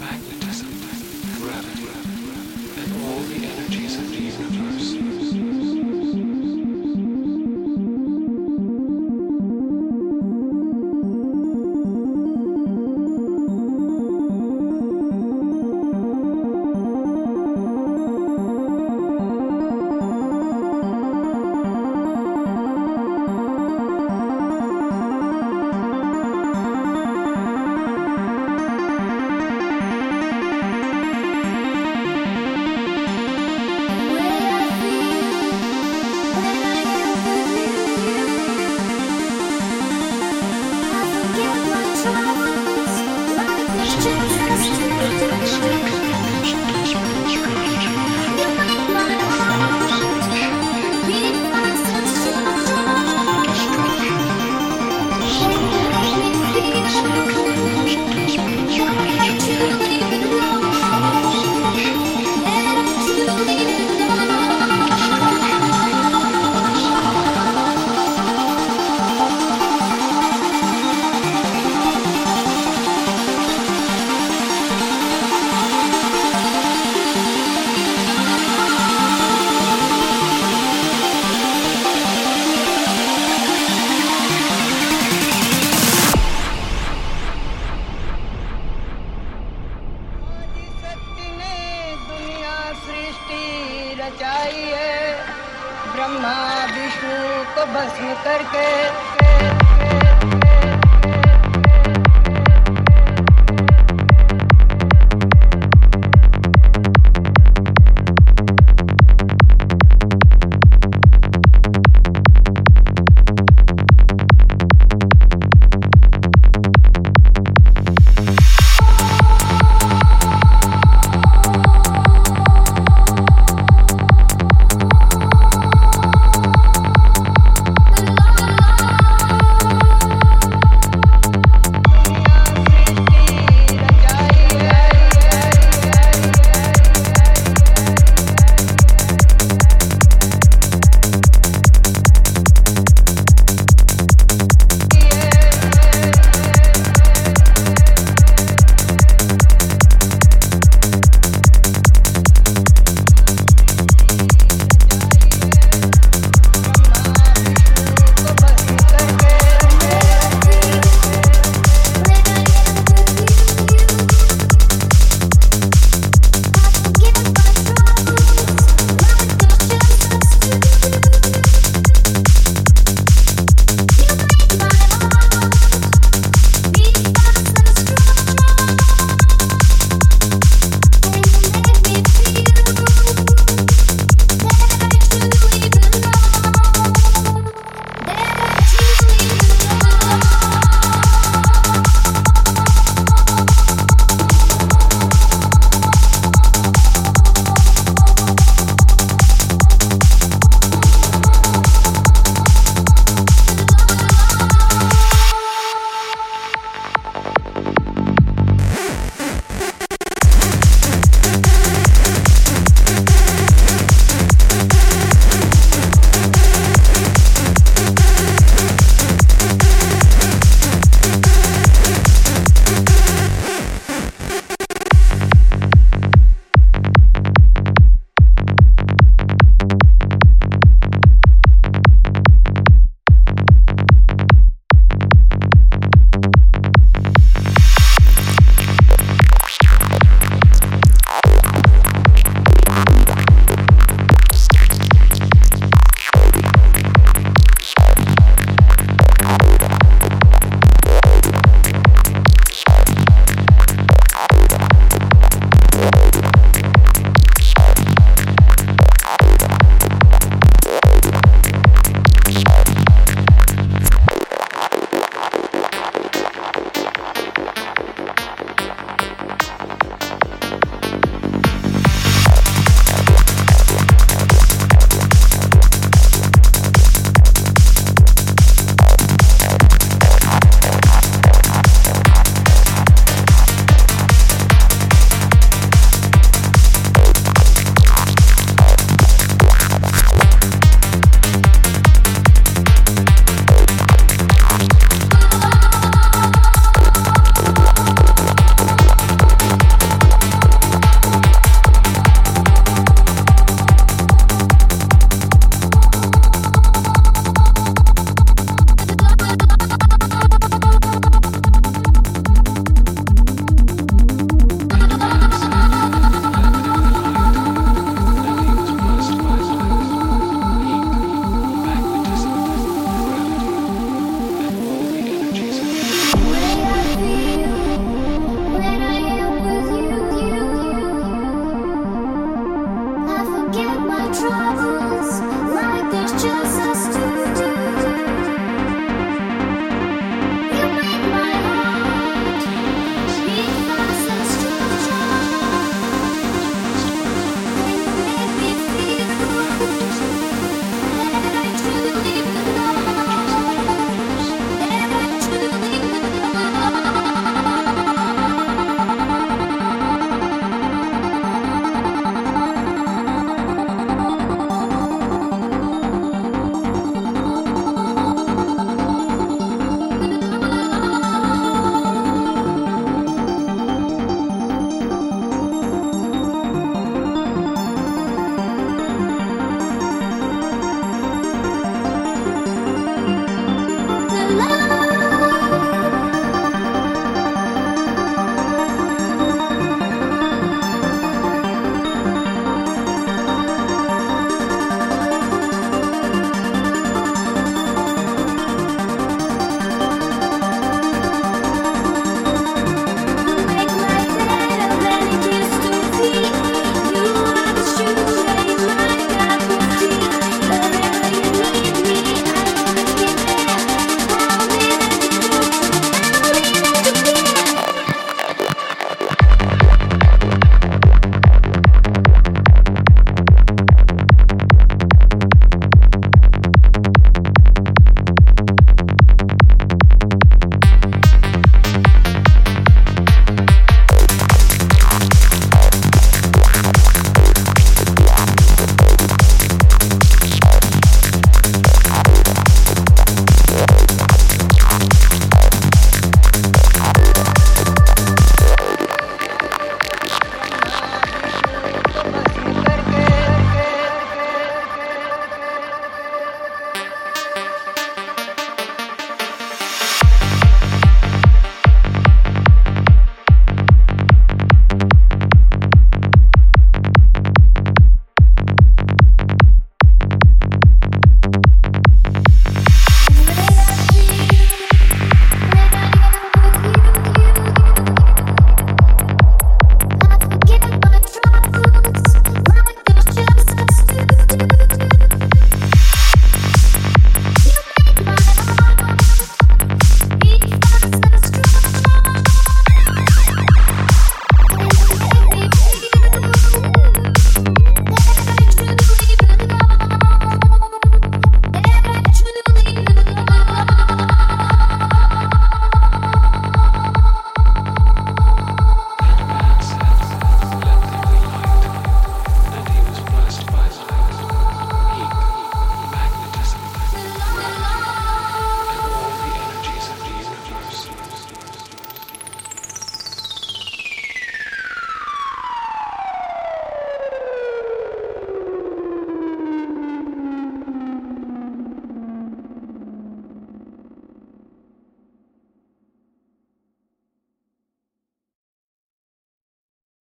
magnetism, gravity, and all the energies of the Thank you. Brahma Vishnu को भस्म करके